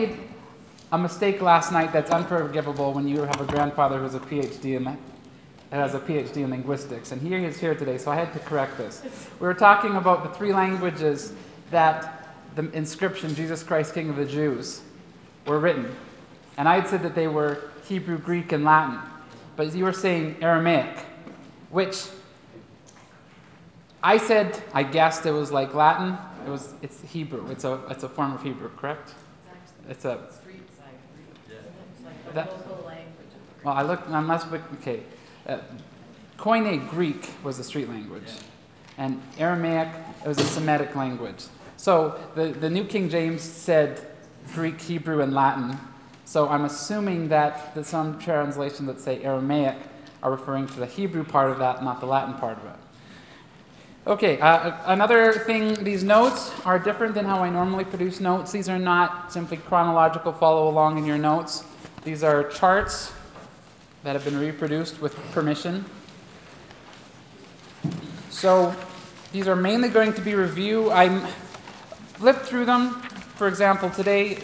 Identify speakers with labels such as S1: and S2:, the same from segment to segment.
S1: made a mistake last night that's unforgivable when you have a grandfather who's a PhD in has a PhD in linguistics, and he is here today, so I had to correct this. We were talking about the three languages that the inscription "Jesus Christ, King of the Jews" were written, and I had said that they were Hebrew, Greek, and Latin, but you were saying Aramaic, which I said I guessed it was like Latin. It was it's Hebrew. It's a it's a form of Hebrew, correct? It's a
S2: street side. It's like the
S1: That-
S2: local language.
S1: Well, I looked, unless, we- okay. Uh, Koine Greek was the street language, and Aramaic it was a Semitic language. So the, the New King James said Greek, Hebrew, and Latin. So I'm assuming that the, some translations that say Aramaic are referring to the Hebrew part of that, not the Latin part of it. Okay, uh, another thing, these notes are different than how I normally produce notes. These are not simply chronological follow along in your notes. These are charts that have been reproduced with permission. So these are mainly going to be review. I flipped through them. For example, today,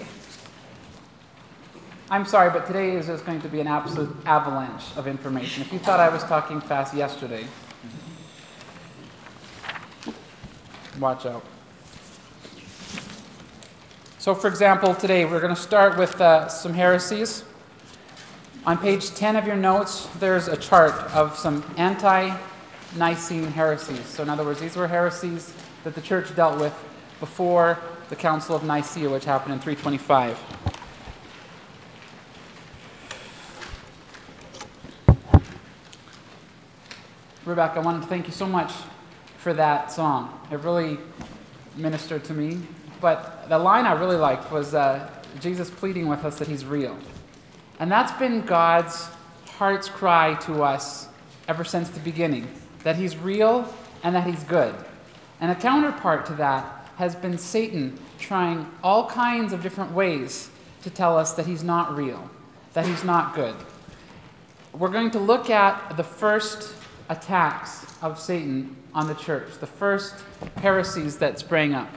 S1: I'm sorry, but today is just going to be an absolute avalanche of information. If you thought I was talking fast yesterday, watch out. So, for example, today we're going to start with uh, some heresies. On page 10 of your notes, there's a chart of some ante Nicene heresies. So, in other words, these were heresies that the church dealt with before the Council of Nicaea, which happened in 325. Rebecca, I wanted to thank you so much for that song. It really ministered to me. But the line I really liked was uh, Jesus pleading with us that he's real. And that's been God's heart's cry to us ever since the beginning that he's real and that he's good. And a counterpart to that has been Satan trying all kinds of different ways to tell us that he's not real, that he's not good. We're going to look at the first attacks of Satan on the church, the first heresies that sprang up.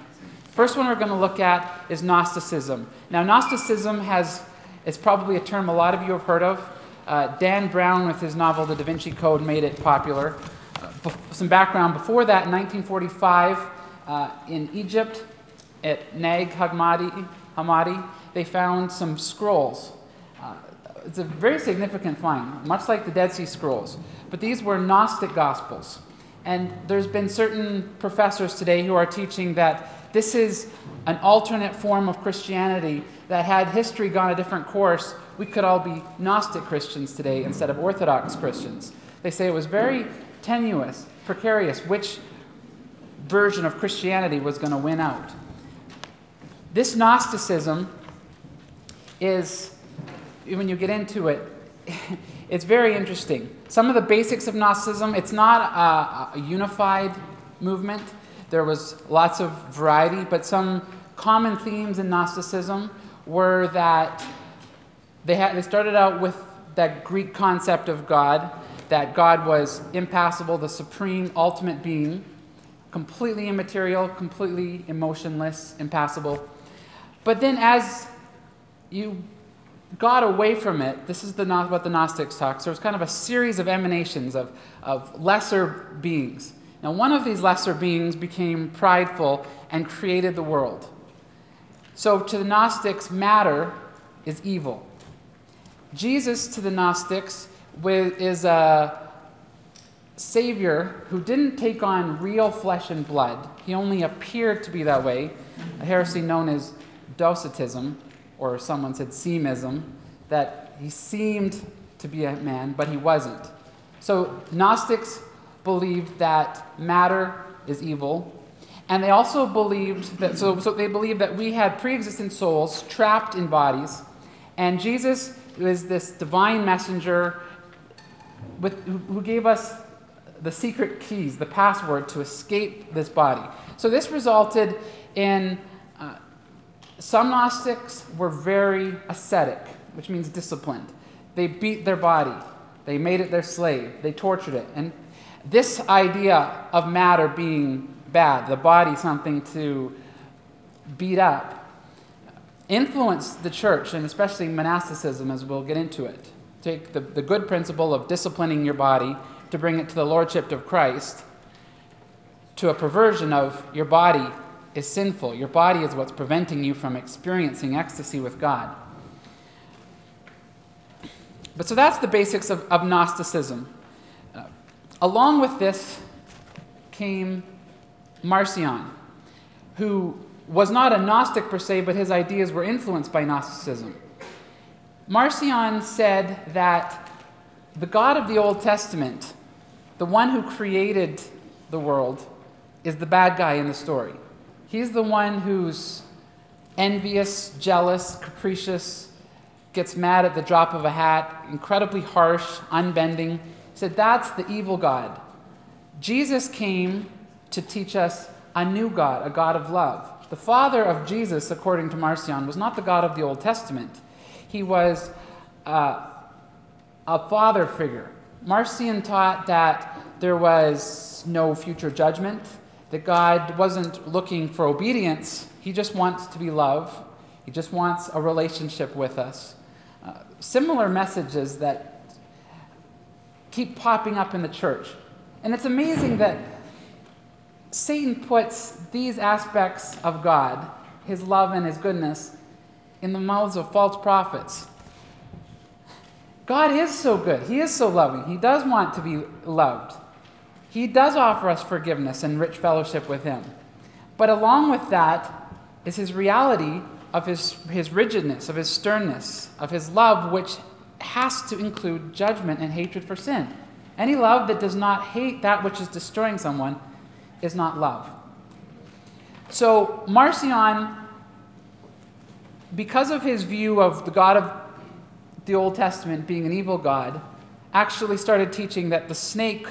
S1: First one we're going to look at is Gnosticism. Now, Gnosticism has it's probably a term a lot of you have heard of. Uh, Dan Brown, with his novel The Da Vinci Code, made it popular. Uh, bef- some background before that, in 1945, uh, in Egypt, at Nag Hammadi, Hammadi, they found some scrolls. It's a very significant find, much like the Dead Sea Scrolls. But these were Gnostic Gospels. And there's been certain professors today who are teaching that this is an alternate form of Christianity that had history gone a different course, we could all be Gnostic Christians today instead of Orthodox Christians. They say it was very tenuous, precarious, which version of Christianity was going to win out. This Gnosticism is, when you get into it, it's very interesting. Some of the basics of Gnosticism, it's not a, a unified movement. There was lots of variety, but some common themes in Gnosticism were that they, had, they started out with that Greek concept of God, that God was impassible, the supreme, ultimate being, completely immaterial, completely emotionless, impassible. But then as you got away from it, this is the, what the Gnostics talk. So it's kind of a series of emanations of, of lesser beings. Now, one of these lesser beings became prideful and created the world. So to the Gnostics, matter is evil. Jesus, to the Gnostics, is a savior who didn't take on real flesh and blood. He only appeared to be that way, a heresy known as Docetism, or someone said seemism, that he seemed to be a man, but he wasn't. So Gnostics believed that matter is evil, and they also believed that so, so they believed that we had pre-existent souls trapped in bodies, and Jesus was this divine messenger with, who, gave us the secret keys, the password to escape this body. So this resulted in some Gnostics were very ascetic, which means disciplined. They beat their body, they made it their slave, they tortured it. And this idea of matter being bad, the body something to beat up, influenced the church, and especially monasticism, as we'll get into it. Take the, the good principle of disciplining your body to bring it to the lordship of Christ, to a perversion of your body is sinful. Your body is what's preventing you from experiencing ecstasy with God. But so that's the basics of, of Gnosticism. Uh, along with this came Marcion, who was not a Gnostic per se, but his ideas were influenced by Gnosticism. Marcion said that the God of the Old Testament, the one who created the world, is the bad guy in the story. He's the one who's envious, jealous, capricious, gets mad at the drop of a hat, incredibly harsh, unbending. He said, That's the evil God. Jesus came to teach us a new God, a God of love. The father of Jesus, according to Marcion, was not the God of the Old Testament. He was uh, a father figure. Marcion taught that there was no future judgment, that God wasn't looking for obedience, He just wants to be loved, He just wants a relationship with us. Uh, similar messages that keep popping up in the church. And it's amazing that Satan puts these aspects of God, his love and his goodness, in the mouths of false prophets. God is so good. He is so loving. He does want to be loved. He does offer us forgiveness and rich fellowship with Him. But along with that is His reality of His, his rigidness, of His sternness, of His love, which has to include judgment and hatred for sin. Any love that does not hate that which is destroying someone is not love. So, Marcion, because of his view of the God of the Old Testament being an evil God, actually started teaching that the snake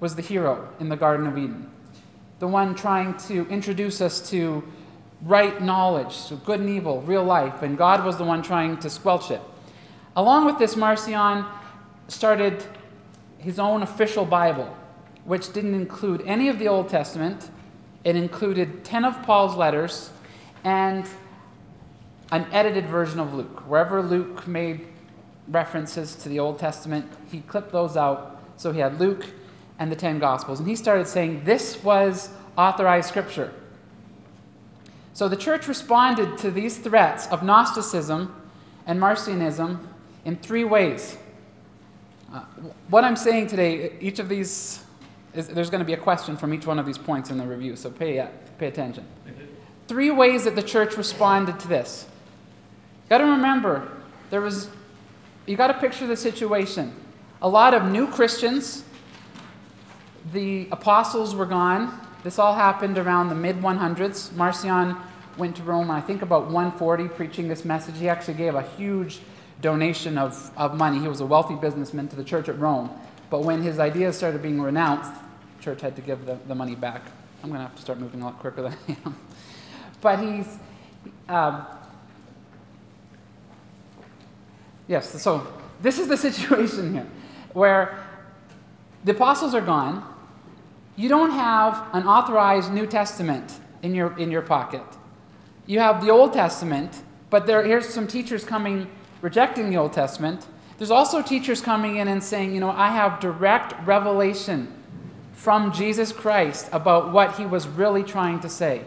S1: was the hero in the Garden of Eden, the one trying to introduce us to right knowledge, so good and evil, real life, and God was the one trying to squelch it. Along with this, Marcion started his own official Bible, which didn't include any of the Old Testament. It included 10 of Paul's letters and an edited version of Luke. Wherever Luke made references to the Old Testament, he clipped those out. So he had Luke and the 10 Gospels. And he started saying this was authorized scripture. So the church responded to these threats of Gnosticism and Marcionism in three ways. Uh, what I'm saying today, each of these, is, there's going to be a question from each one of these points in the review, so pay, uh, pay attention. Three ways that the church responded to this. You got to remember, there was, you got to picture the situation. A lot of new Christians the apostles were gone. This all happened around the mid 100s. Marcion went to Rome, I think, about 140, preaching this message. He actually gave a huge donation of, of money. He was a wealthy businessman to the church at Rome. But when his ideas started being renounced, the church had to give the, the money back. I'm going to have to start moving a lot quicker than I am. But he's. Um, yes, so this is the situation here where the apostles are gone. You don't have an authorized New Testament in your, in your pocket. You have the Old Testament, but there, here's some teachers coming rejecting the Old Testament. There's also teachers coming in and saying, you know, I have direct revelation from Jesus Christ about what he was really trying to say.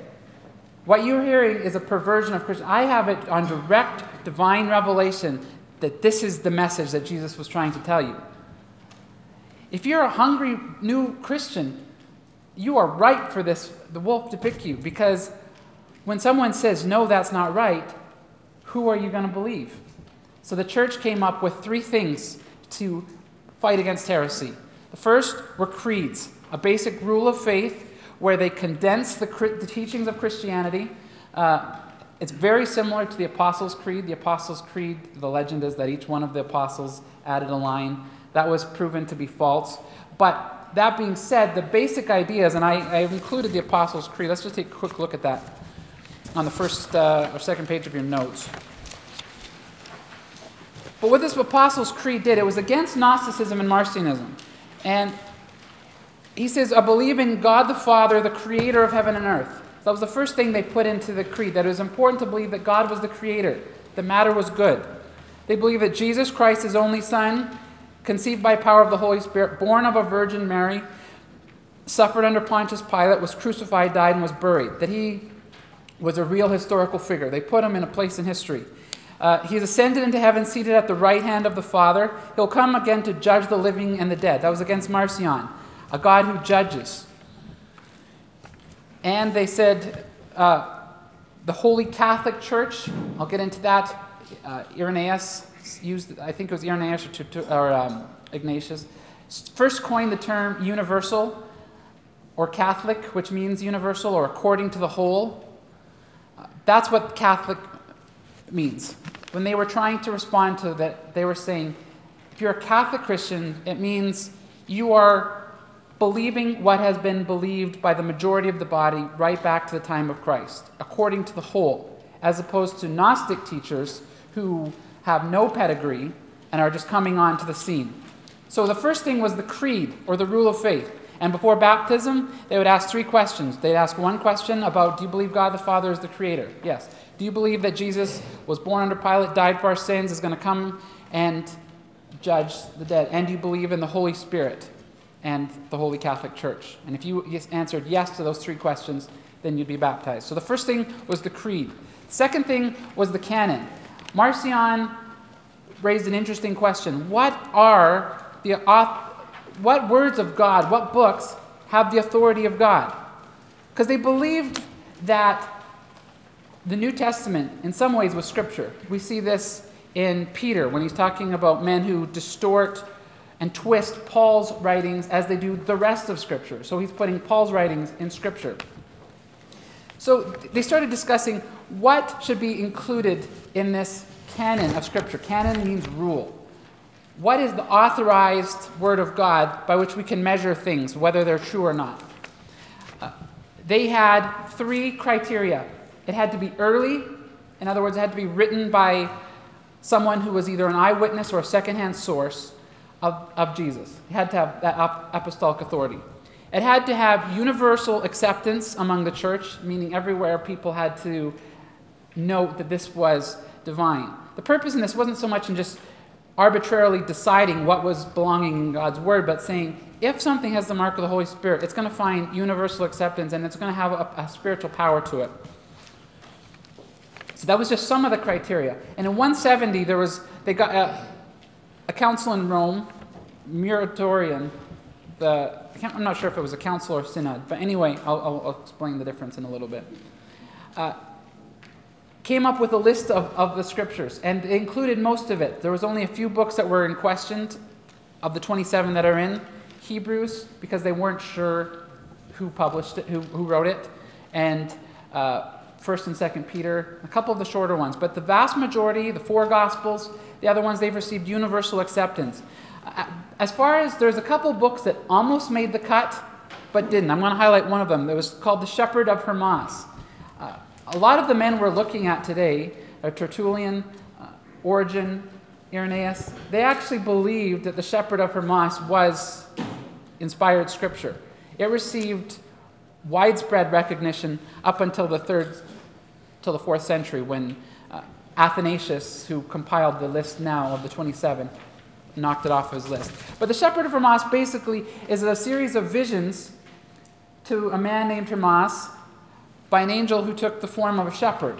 S1: What you're hearing is a perversion of Christian. I have it on direct divine revelation that this is the message that Jesus was trying to tell you. If you're a hungry new Christian, you are right for this, the wolf to pick you, because when someone says, no, that's not right, who are you going to believe? So the church came up with three things to fight against heresy. The first were creeds, a basic rule of faith where they condense the, the teachings of Christianity. Uh, it's very similar to the Apostles' Creed. The Apostles' Creed, the legend is that each one of the apostles added a line that was proven to be false. But that being said, the basic ideas, and I, I included the Apostles' Creed. Let's just take a quick look at that on the first uh, or second page of your notes. But what this Apostles' Creed did, it was against Gnosticism and Marcionism. And he says, I believe in God the Father, the creator of heaven and earth. that was the first thing they put into the creed, that it was important to believe that God was the creator, the matter was good. They believe that Jesus Christ, his only Son, conceived by power of the Holy Spirit, born of a Virgin Mary, suffered under Pontius Pilate, was crucified, died, and was buried. That he was a real historical figure. They put him in a place in history. Uh, he ascended into heaven, seated at the right hand of the Father. He'll come again to judge the living and the dead. That was against Marcion, a God who judges. And they said uh, the Holy Catholic Church, I'll get into that. Uh, Irenaeus used, I think it was Irenaeus or, or um, Ignatius, first coined the term universal or Catholic, which means universal or according to the whole. Uh, that's what Catholic means. When they were trying to respond to that, they were saying, if you're a Catholic Christian, it means you are believing what has been believed by the majority of the body right back to the time of Christ, according to the whole, as opposed to Gnostic teachers who have no pedigree and are just coming onto the scene. So the first thing was the creed or the rule of faith. And before baptism, they would ask three questions. They'd ask one question about Do you believe God the Father is the creator? Yes. Do you believe that Jesus was born under Pilate, died for our sins, is going to come and judge the dead? And do you believe in the Holy Spirit and the Holy Catholic Church? And if you answered yes to those three questions, then you'd be baptized. So the first thing was the creed. Second thing was the canon. Marcion raised an interesting question. What are the what words of God, what books have the authority of God? Because they believed that the New Testament, in some ways, was Scripture. We see this in Peter when he's talking about men who distort and twist Paul's writings as they do the rest of Scripture. So he's putting Paul's writings in Scripture. So they started discussing what should be included in this canon of Scripture. Canon means rule. What is the authorized Word of God by which we can measure things, whether they're true or not? Uh, they had three criteria. It had to be early, in other words, it had to be written by someone who was either an eyewitness or a secondhand source of, of Jesus. It had to have that apostolic authority. It had to have universal acceptance among the church, meaning everywhere people had to note that this was divine. The purpose in this wasn't so much in just arbitrarily deciding what was belonging in God's Word, but saying if something has the mark of the Holy Spirit, it's going to find universal acceptance and it's going to have a, a spiritual power to it. So that was just some of the criteria. And in 170, there was they got a, a council in Rome, Muratorian. The I'm not sure if it was a council or synod, but anyway, I'll, I'll, explain the difference in a little bit. Uh, came up with a list of, of the scriptures, and included most of it. There was only a few books that were in question of the 27 that are in Hebrews because they weren't sure who published it, who, who wrote it, and uh, First and Second Peter, a couple of the shorter ones. But the vast majority, the four Gospels, the other ones, they've received universal acceptance. As far as there's a couple books that almost made the cut, but didn't. I'm going to highlight one of them. It was called The Shepherd of Hermas. Uh, a lot of the men we're looking at today, uh, Tertullian, uh, Origen, Irenaeus, they actually believed that the Shepherd of Hermas was inspired scripture. It received widespread recognition up until the third, till the fourth century, when uh, Athanasius, who compiled the list now of the 27, knocked it off his list. But the Shepherd of Hermas basically is a series of visions to a man named Hermas by an angel who took the form of a shepherd.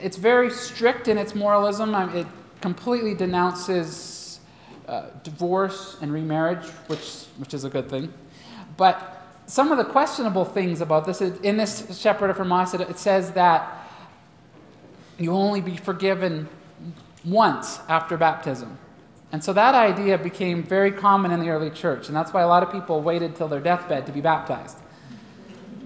S1: It's very strict in its moralism. It completely denounces uh, divorce and remarriage, which, which is a good thing. But some of the questionable things about this, in this Shepherd of Hermas, it says that you only be forgiven once after baptism. And so that idea became very common in the early church, and that's why a lot of people waited till their deathbed to be baptized.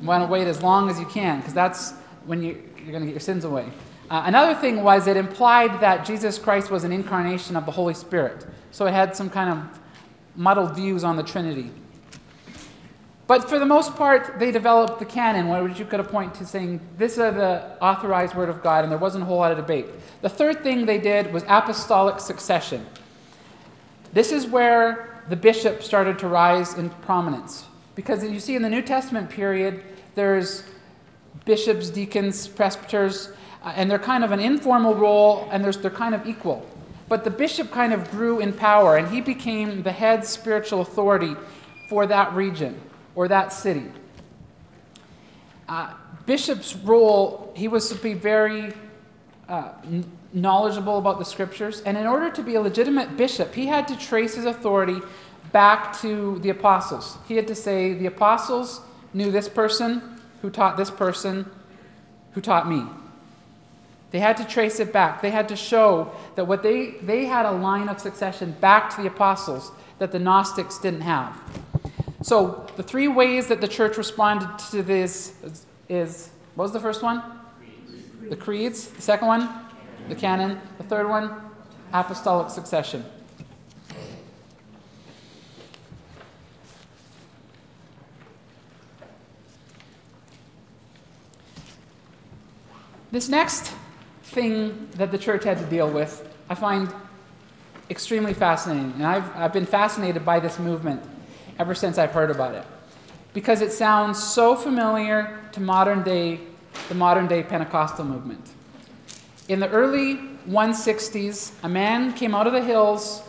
S1: You want to wait as long as you can, because that's when you, are going to get your sins away. Uh, another thing was it implied that Jesus Christ was an incarnation of the Holy Spirit. So it had some kind of muddled views on the Trinity. But for the most part, they developed the canon, where which you could point to saying this is the authorized word of God, and there wasn't a whole lot of debate. The third thing they did was apostolic succession. This is where the bishop started to rise in prominence. Because you see, in the New Testament period, there's bishops, deacons, presbyters, uh, and they're kind of an informal role, and they're kind of equal. But the bishop kind of grew in power, and he became the head spiritual authority for that region or that city. Uh, bishop's role, he was to be very uh, knowledgeable about the scriptures, and in order to be a legitimate bishop, he had to trace his authority back to the apostles. He had to say, The apostles knew this person who taught this person who taught me. They had to trace it back. They had to show that what they, they had a line of succession back to the apostles that the Gnostics didn't have. So, the three ways that the church responded to this is, is what was the first one? The creeds. The second one? The canon. The third one? Apostolic succession. This next thing that the church had to deal with, I find extremely fascinating. And I've, I've been fascinated by this movement ever since I've heard about it. Because it sounds so familiar to modern day, the modern day Pentecostal movement. In the early 160s, a man came out of the hills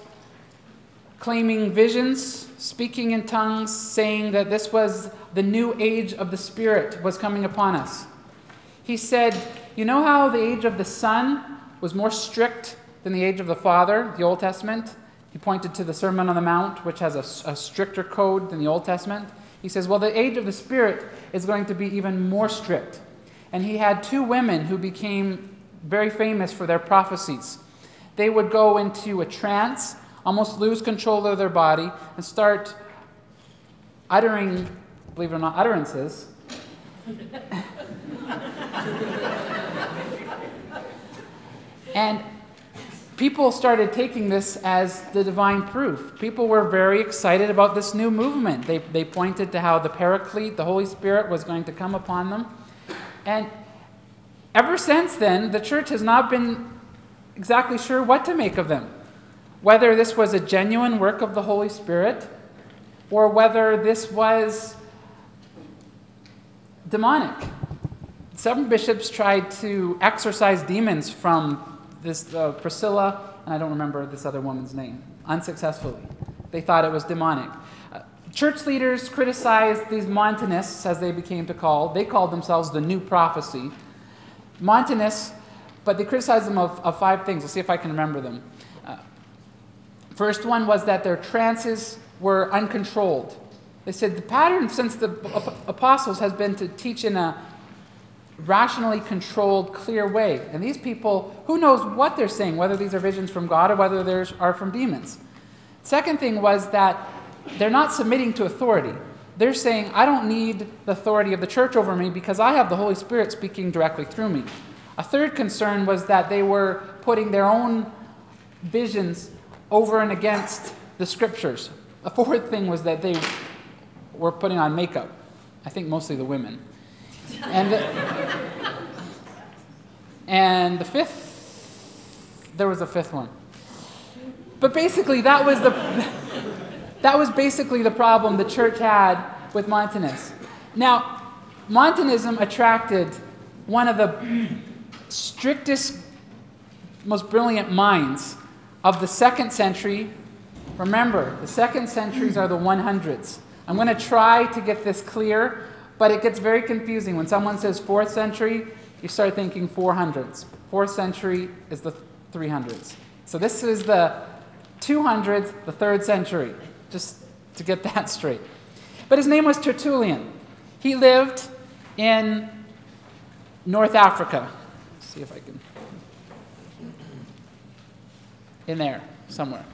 S1: claiming visions, speaking in tongues, saying that this was the new age of the Spirit was coming upon us. He said, You know how the age of the Son was more strict than the age of the Father, the Old Testament? He pointed to the Sermon on the Mount, which has a, a stricter code than the Old Testament. He says, Well, the age of the Spirit is going to be even more strict. And he had two women who became very famous for their prophecies. They would go into a trance, almost lose control of their body, and start uttering, believe it or not, utterances. and people started taking this as the divine proof. People were very excited about this new movement. They, they pointed to how the Paraclete, the Holy Spirit, was going to come upon them. And ever since then, the church has not been exactly sure what to make of them. Whether this was a genuine work of the Holy Spirit or whether this was demonic. Some bishops tried to exorcise demons from this uh, Priscilla, and I don't remember this other woman's name, unsuccessfully. They thought it was demonic. Uh, church leaders criticized these Montanists, as they became to call. They called themselves the New Prophecy. Montanists, but they criticized them of, of five things. Let's see if I can remember them. Uh, first one was that their trances were uncontrolled. They said the pattern since the apostles has been to teach in a rationally controlled, clear way. And these people, who knows what they're saying, whether these are visions from God or whether they are from demons. Second thing was that they're not submitting to authority. They're saying, I don't need the authority of the church over me because I have the Holy Spirit speaking directly through me. A third concern was that they were putting their own visions over and against the scriptures. A fourth thing was that they were putting on makeup. I think mostly the women. And the, and the fifth, there was a fifth one. But basically, that was the, that was basically the problem the church had with Montanism. Now, Montanism attracted one of the strictest, most brilliant minds of the second century. Remember, the second centuries are the 100s. I'm going to try to get this clear but it gets very confusing. When someone says 4th century, you start thinking 400s. 4th century is the 300s. So this is the 200s, the 3rd century, just to get that straight. But his name was Tertullian. He lived in North Africa. Let's see if I can. In there, somewhere.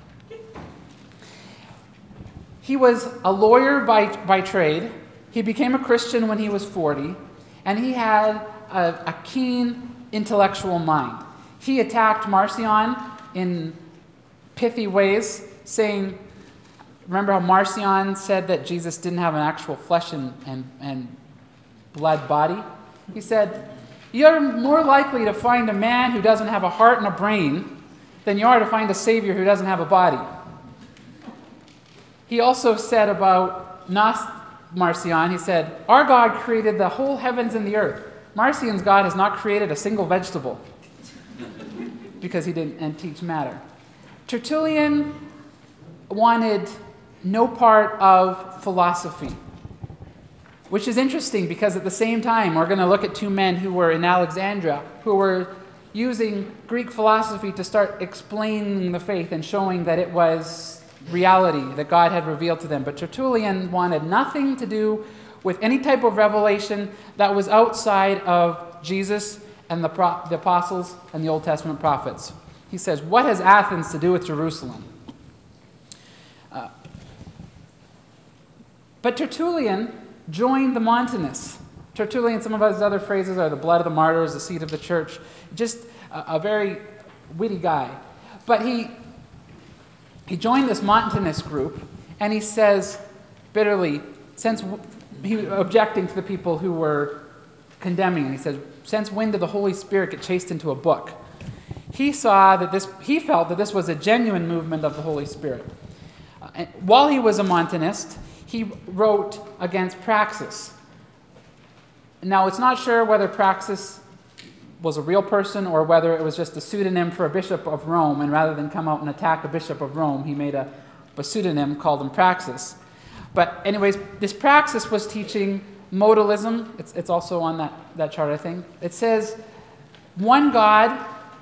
S1: He was a lawyer by, by trade. He became a Christian when he was 40, and he had a, a keen intellectual mind. He attacked Marcion in pithy ways, saying, Remember how Marcion said that Jesus didn't have an actual flesh and, and, and blood body? He said, You're more likely to find a man who doesn't have a heart and a brain than you are to find a Savior who doesn't have a body. He also said about Gnost- Marcion, he said, Our God created the whole heavens and the earth. Marcion's God has not created a single vegetable because he didn't and teach matter. Tertullian wanted no part of philosophy, which is interesting because at the same time, we're going to look at two men who were in Alexandria who were using Greek philosophy to start explaining the faith and showing that it was reality that God had revealed to them. But Tertullian wanted nothing to do with any type of revelation that was outside of Jesus and the, pro- the apostles and the Old Testament prophets. He says, What has Athens to do with Jerusalem? But Tertullian joined the Montanists. Tertullian, some of his other phrases are the blood of the martyrs, the seed of the church. Just a, a very witty guy. But he, he joined this Montanist group, and he says bitterly, since he objecting to the people who were condemning, he says, since when did the Holy Spirit get chased into a book? He saw that this, he felt that this was a genuine movement of the Holy Spirit. Uh, while he was a Montanist, he wrote against Praxeas. Now, it's not sure whether Praxeas was a real person or whether it was just a pseudonym for a bishop of Rome, and rather than come out and attack a bishop of Rome, he made a, a pseudonym called him Praxeas. But, anyways, this Praxeas was teaching modalism. It's, it's also on that, that chart, I think. It says one God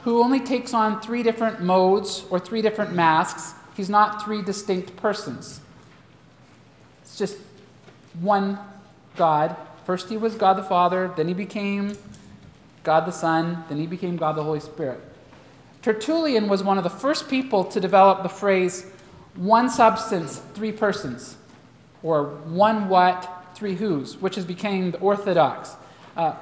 S1: who only takes on three different modes or three different masks. He's not three distinct persons. It's just one God. First, he was God the Father, then, he became God the Son, then, he became God the Holy Spirit. Tertullian was one of the first people to develop the phrase one substance, three persons, or one what, three who's, which has become the orthodox. Uh,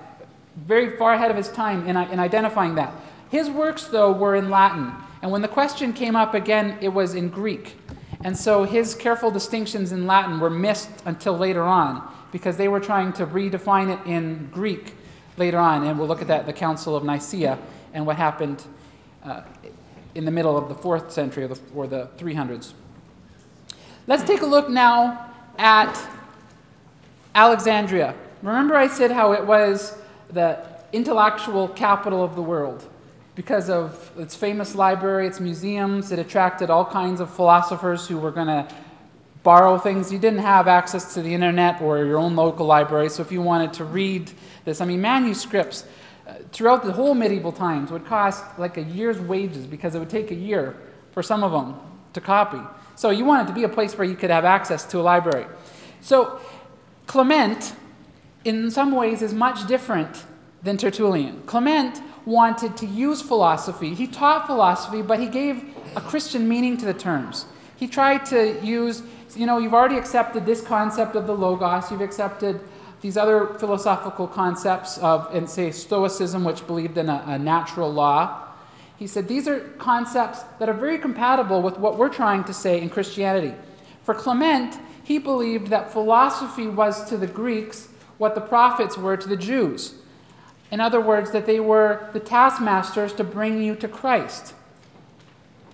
S1: very far ahead of his time in, in identifying that. His works, though, were in Latin, and when the question came up again, it was in Greek. And so his careful distinctions in Latin were missed until later on because they were trying to redefine it in Greek later on. And we'll look at that, the Council of Nicaea, and what happened uh, in the middle of the fourth century or the, or the 300s. Let's take a look now at Alexandria. Remember, I said how it was the intellectual capital of the world because of its famous library, its museums. It attracted all kinds of philosophers who were going to borrow things. You didn't have access to the internet or your own local library, so if you wanted to read this, I mean, manuscripts uh, throughout the whole medieval times would cost like a year's wages because it would take a year for some of them to copy. So you wanted to be a place where you could have access to a library. So Clement, in some ways, is much different than Tertullian. Clement wanted to use philosophy. He taught philosophy, but he gave a Christian meaning to the terms. He tried to use, you know, you've already accepted this concept of the Logos, you've accepted these other philosophical concepts of, and say, Stoicism, which believed in a, a natural law. He said these are concepts that are very compatible with what we're trying to say in Christianity. For Clement, he believed that philosophy was to the Greeks what the prophets were to the Jews. In other words, that they were the taskmasters to bring you to Christ.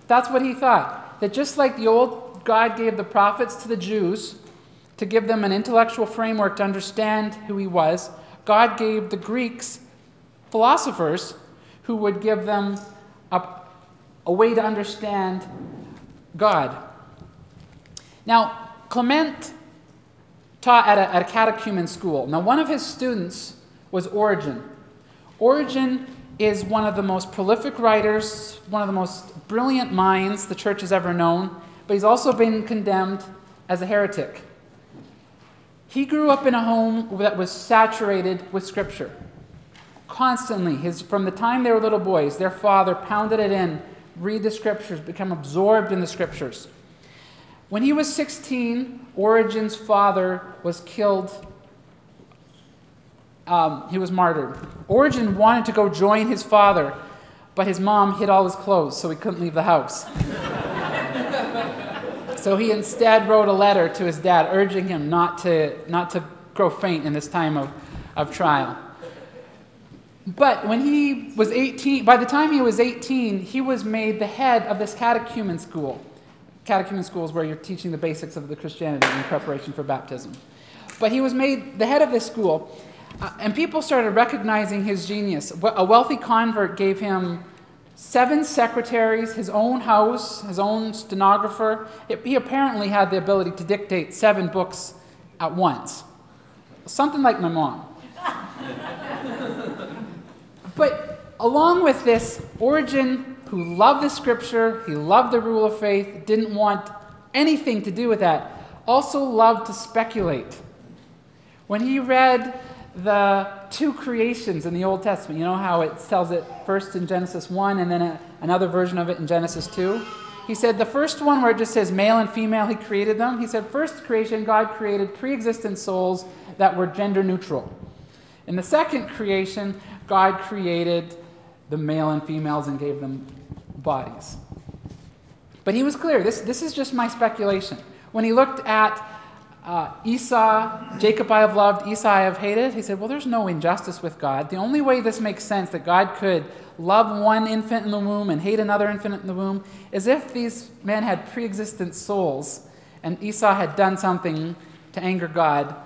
S1: That's what he thought. That just like the old God gave the prophets to the Jews to give them an intellectual framework to understand who he was, God gave the Greeks philosophers who would give them a, a way to understand God. Now, Clement taught at a, at a catechumen school. Now, one of his students was Origen. Origen is one of the most prolific writers, one of the most brilliant minds the church has ever known, but he's also been condemned as a heretic. He grew up in a home that was saturated with Scripture. Constantly, his, from the time they were little boys, their father pounded it in, read the Scriptures, become absorbed in the Scriptures. When he was 16, Origen's father was killed um, he was martyred. Origen wanted to go join his father, but his mom hid all his clothes, so he couldn't leave the house. so he instead wrote a letter to his dad, urging him not to, not to grow faint in this time of, of trial. But when he was 18, by the time he was 18, he was made the head of this catechumen school. Catechumen school is where you're teaching the basics of the Christianity in preparation for baptism. But he was made the head of this school. Uh, and people started recognizing his genius. A wealthy convert gave him seven secretaries, his own house, his own stenographer. It, he apparently had the ability to dictate seven books at once. Something like my mom. but along with this, Origen, who loved the scripture, he loved the rule of faith, didn't want anything to do with that, also loved to speculate. When he read the two creations in the Old Testament. You know how it tells it first in Genesis 1 and then a, another version of it in Genesis 2? He said the first one where it just says male and female, he created them. He said, first creation, God created pre existent souls that were gender neutral. In the second creation, God created the male and females and gave them bodies. But he was clear this, this is just my speculation. When he looked at uh, Esau, Jacob I have loved, Esau I have hated. He said, Well, there's no injustice with God. The only way this makes sense that God could love one infant in the womb and hate another infant in the womb is if these men had pre existent souls and Esau had done something to anger God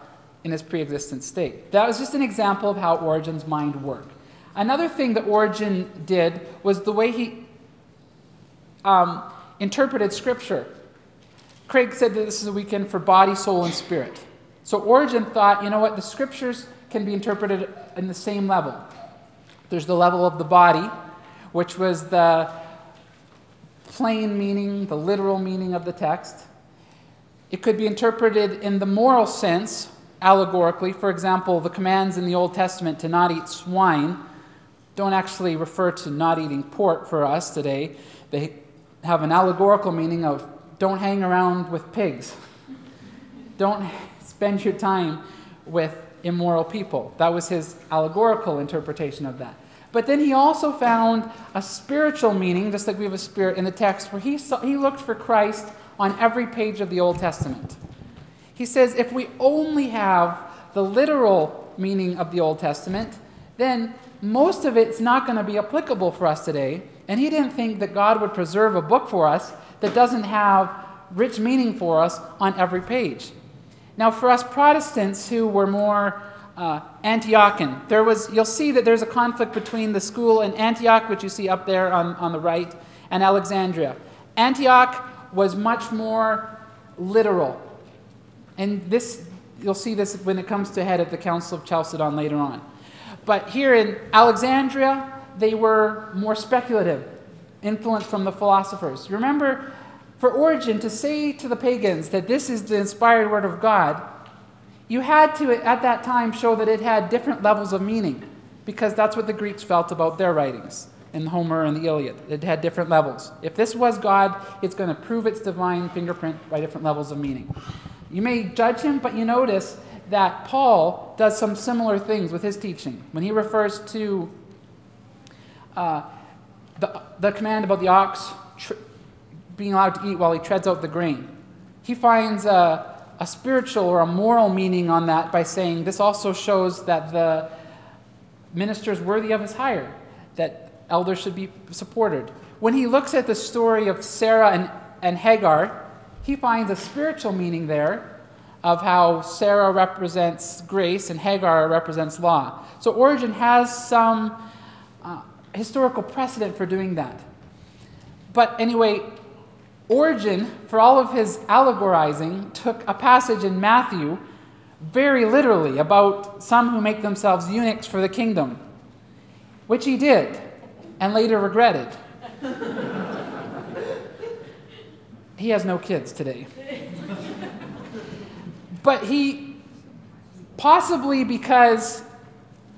S1: in his pre existent state. That was just an example of how Origen's mind worked. Another thing that Origen did was the way he um, interpreted Scripture. Craig said that this is a weekend for body, soul, and spirit. So Origen thought, you know what, the scriptures can be interpreted in the same level. There's the level of the body, which was the plain meaning, the literal meaning of the text. It could be interpreted in the moral sense, allegorically. For example, the commands in the Old Testament to not eat swine don't actually refer to not eating pork for us today. They have an allegorical meaning of don't hang around with pigs. Don't spend your time with immoral people. That was his allegorical interpretation of that. But then he also found a spiritual meaning, just like we have a spirit in the text, where he, saw, he looked for Christ on every page of the Old Testament. He says if we only have the literal meaning of the Old Testament, then most of it's not going to be applicable for us today. And he didn't think that God would preserve a book for us that doesn't have rich meaning for us on every page. Now, for us Protestants who were more uh, Antiochian, there was, you'll see that there's a conflict between the school in Antioch, which you see up there on, on the right, and Alexandria. Antioch was much more literal. And this, you'll see this when it comes to head at the Council of Chalcedon later on. But here in Alexandria, they were more speculative influence from the philosophers. You remember, for Origen to say to the pagans that this is the inspired word of God, you had to, at that time, show that it had different levels of meaning, because that's what the Greeks felt about their writings in Homer and the Iliad. It had different levels. If this was God, it's going to prove its divine fingerprint by different levels of meaning. You may judge him, but you notice that Paul does some similar things with his teaching. When he refers to uh, the, the command about the ox tr- being allowed to eat while he treads out the grain. He finds a, a spiritual or a moral meaning on that by saying this also shows that the minister is worthy of his hire, that elders should be supported. When he looks at the story of Sarah and, and Hagar, he finds a spiritual meaning there of how Sarah represents grace and Hagar represents law. So Origen has some uh, historical precedent for doing that. But anyway, Origen, for all of his allegorizing, took a passage in Matthew very literally about some who make themselves eunuchs for the kingdom, which he did and later regretted. he has no kids today. but he, possibly because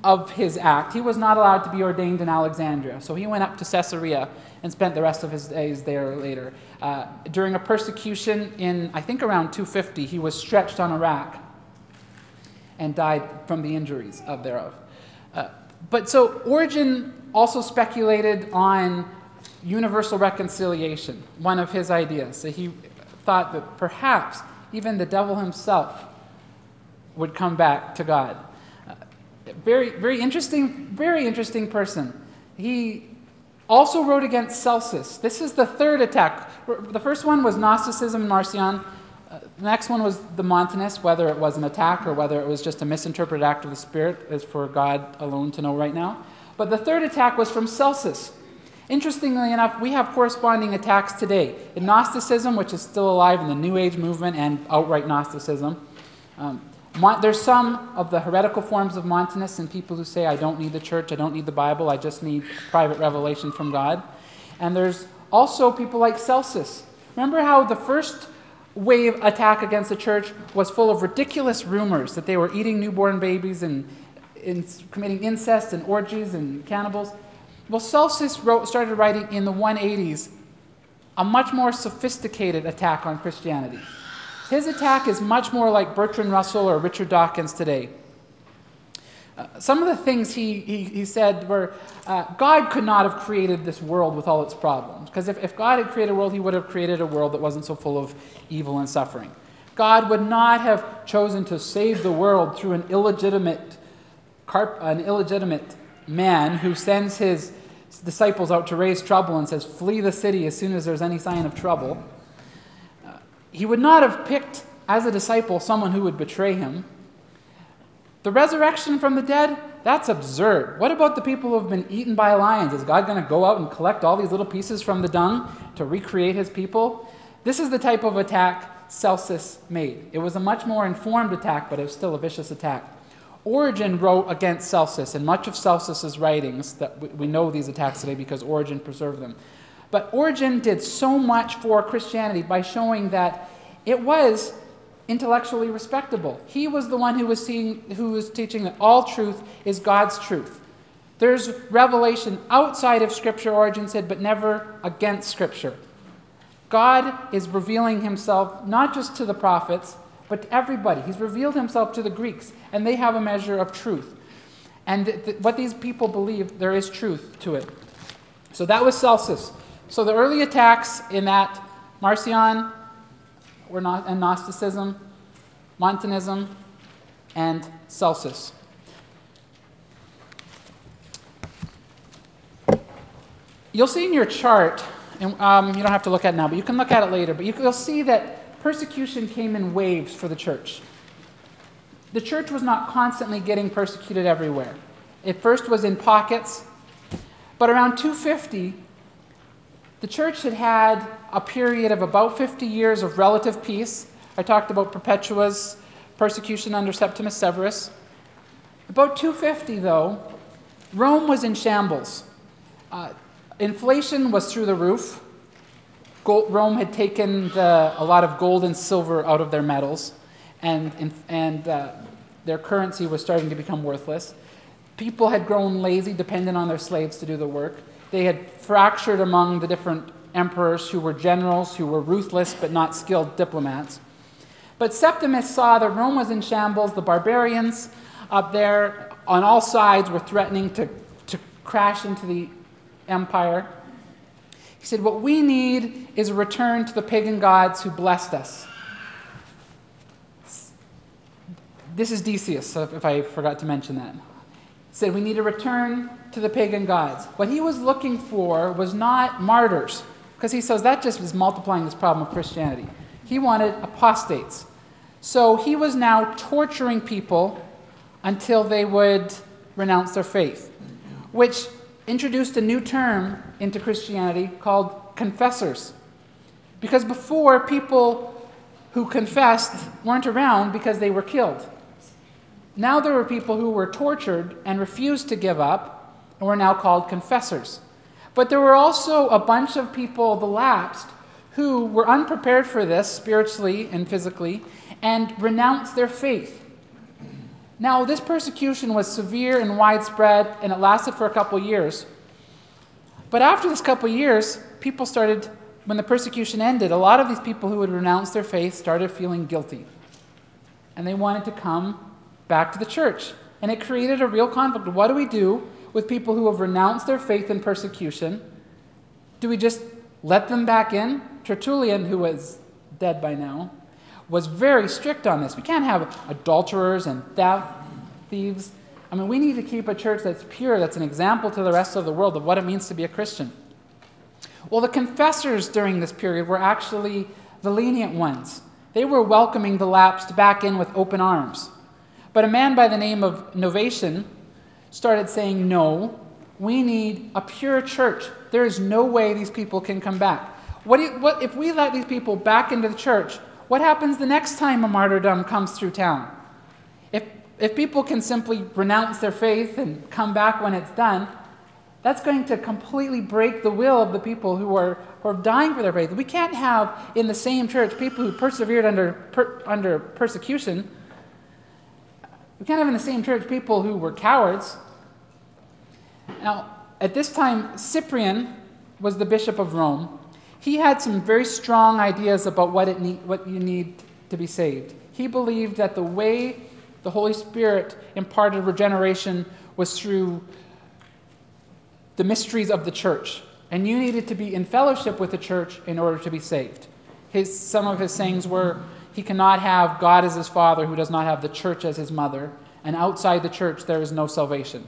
S1: of his act, he was not allowed to be ordained in Alexandria. So he went up to Caesarea and spent the rest of his days there later. Uh, during a persecution in, I think, around 250, he was stretched on a rack and died from the injuries of thereof. Uh, but so Origen also speculated on universal reconciliation, one of his ideas. So he thought that perhaps even the devil himself would come back to God very, very interesting, very interesting person. He also wrote against Celsus. This is the third attack. The first one was Gnosticism, and Marcion. Uh, the next one was the Montanists, whether it was an attack or whether it was just a misinterpreted act of the Spirit, is for God alone to know right now. But the third attack was from Celsus. Interestingly enough, we have corresponding attacks today in Gnosticism, which is still alive in the New Age movement, and outright Gnosticism. Um, there's some of the heretical forms of Montanists and people who say, I don't need the church, I don't need the Bible, I just need private revelation from God. And there's also people like Celsus. Remember how the first wave attack against the church was full of ridiculous rumors that they were eating newborn babies and, and committing incest and orgies and cannibals? Well, Celsus wrote, started writing in the 180s a much more sophisticated attack on Christianity. His attack is much more like Bertrand Russell or Richard Dawkins today. Uh, some of the things he, he, he said were uh, God could not have created this world with all its problems. Because if, if God had created a world, he would have created a world that wasn't so full of evil and suffering. God would not have chosen to save the world through an illegitimate, carp, an illegitimate man who sends his disciples out to raise trouble and says, Flee the city as soon as there's any sign of trouble he would not have picked as a disciple someone who would betray him. The resurrection from the dead, that's absurd. What about the people who have been eaten by lions? Is God going to go out and collect all these little pieces from the dung to recreate his people? This is the type of attack Celsus made. It was a much more informed attack, but it was still a vicious attack. Origen wrote against Celsus, and much of Celsus's writings that we know these attacks today because Origen preserved them. But Origen did so much for Christianity by showing that it was intellectually respectable. He was the one who was, seeing, who was teaching that all truth is God's truth. There's revelation outside of Scripture, Origen said, but never against Scripture. God is revealing himself not just to the prophets, but to everybody. He's revealed himself to the Greeks, and they have a measure of truth. And th- th- what these people believe, there is truth to it. So that was Celsus. So the early attacks in that Marcion were not, and Gnosticism, Montanism, and Celsus. You'll see in your chart, and um, you don't have to look at it now, but you can look at it later, but you, you'll see that persecution came in waves for the church. The church was not constantly getting persecuted everywhere. It first was in pockets, but around 250, the church had had a period of about 50 years of relative peace. I talked about Perpetua's persecution under Septimus Severus. About 250, though, Rome was in shambles. Uh, inflation was through the roof. Gold, Rome had taken the, a lot of gold and silver out of their metals, and, and uh, their currency was starting to become worthless. People had grown lazy, dependent on their slaves to do the work. They had fractured among the different emperors who were generals, who were ruthless but not skilled diplomats. But Septimus saw that Rome was in shambles. The barbarians up there on all sides were threatening to, to crash into the empire. He said, What we need is a return to the pagan gods who blessed us. This is Decius, if I forgot to mention that said we need to return to the pagan gods. What he was looking for was not martyrs, because he says that just is multiplying this problem of Christianity. He wanted apostates. So he was now torturing people until they would renounce their faith, which introduced a new term into Christianity called confessors. Because before, people who confessed weren't around because they were killed. Now there were people who were tortured and refused to give up and were now called confessors. But there were also a bunch of people, the lapsed, who were unprepared for this spiritually and physically and renounced their faith. Now, this persecution was severe and widespread, and it lasted for a couple years. But after this couple years, people started, when the persecution ended, a lot of these people who had renounced their faith started feeling guilty. And they wanted to come back to the church. And it created a real conflict. What do we do with people who have renounced their faith in persecution? Do we just let them back in? Tertullian, who was dead by now, was very strict on this. We can't have adulterers and theft, thieves. I mean, we need to keep a church that's pure, that's an example to the rest of the world of what it means to be a Christian. Well, the confessors during this period were actually the lenient ones. They were welcoming the lapsed back in with open arms. But a man by the name of Novatian started saying, No, we need a pure church. There is no way these people can come back. What, what if we let these people back into the church? What happens the next time a martyrdom comes through town? If, if people can simply renounce their faith and come back when it's done, that's going to completely break the will of the people who are, who are dying for their faith. We can't have in the same church people who persevered under, per, under persecution. We can't have in the same church people who were cowards. Now, at this time, Cyprian was the bishop of Rome. He had some very strong ideas about what, it need, what you need to be saved. He believed that the way the Holy Spirit imparted regeneration was through the mysteries of the church. And you needed to be in fellowship with the church in order to be saved. His, some of his sayings were he cannot have God as his father who does not have the church as his mother, and outside the church there is no salvation.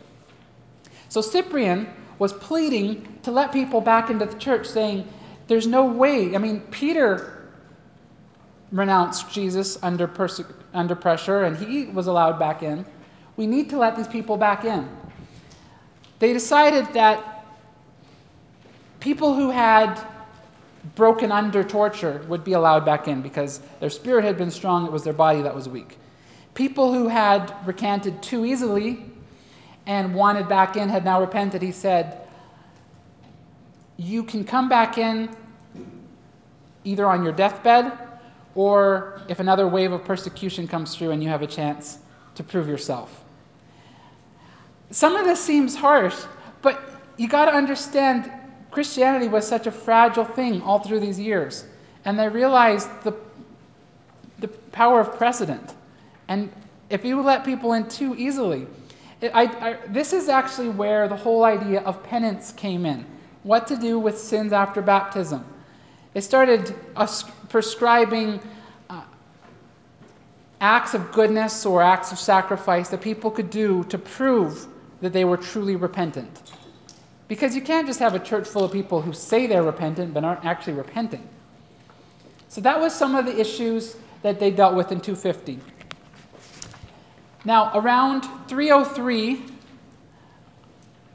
S1: So Cyprian was pleading to let people back into the church, saying, There's no way. I mean, Peter renounced Jesus under, perse- under pressure, and he was allowed back in. We need to let these people back in. They decided that people who had broken under torture would be allowed back in because their spirit had been strong, it was their body that was weak. People who had recanted too easily and wanted back in had now repented. He said, You can come back in either on your deathbed or if another wave of persecution comes through and you have a chance to prove yourself. Some of this seems harsh, but you got to understand Christianity was such a fragile thing all through these years. And they realized the, the power of precedent. And if you let people in too easily, it, I, I, this is actually where the whole idea of penance came in. What to do with sins after baptism. They started prescribing uh, acts of goodness or acts of sacrifice that people could do to prove that they were truly repentant. Because you can't just have a church full of people who say they're repentant but aren't actually repenting. So that was some of the issues that they dealt with in 250. Now, around 303,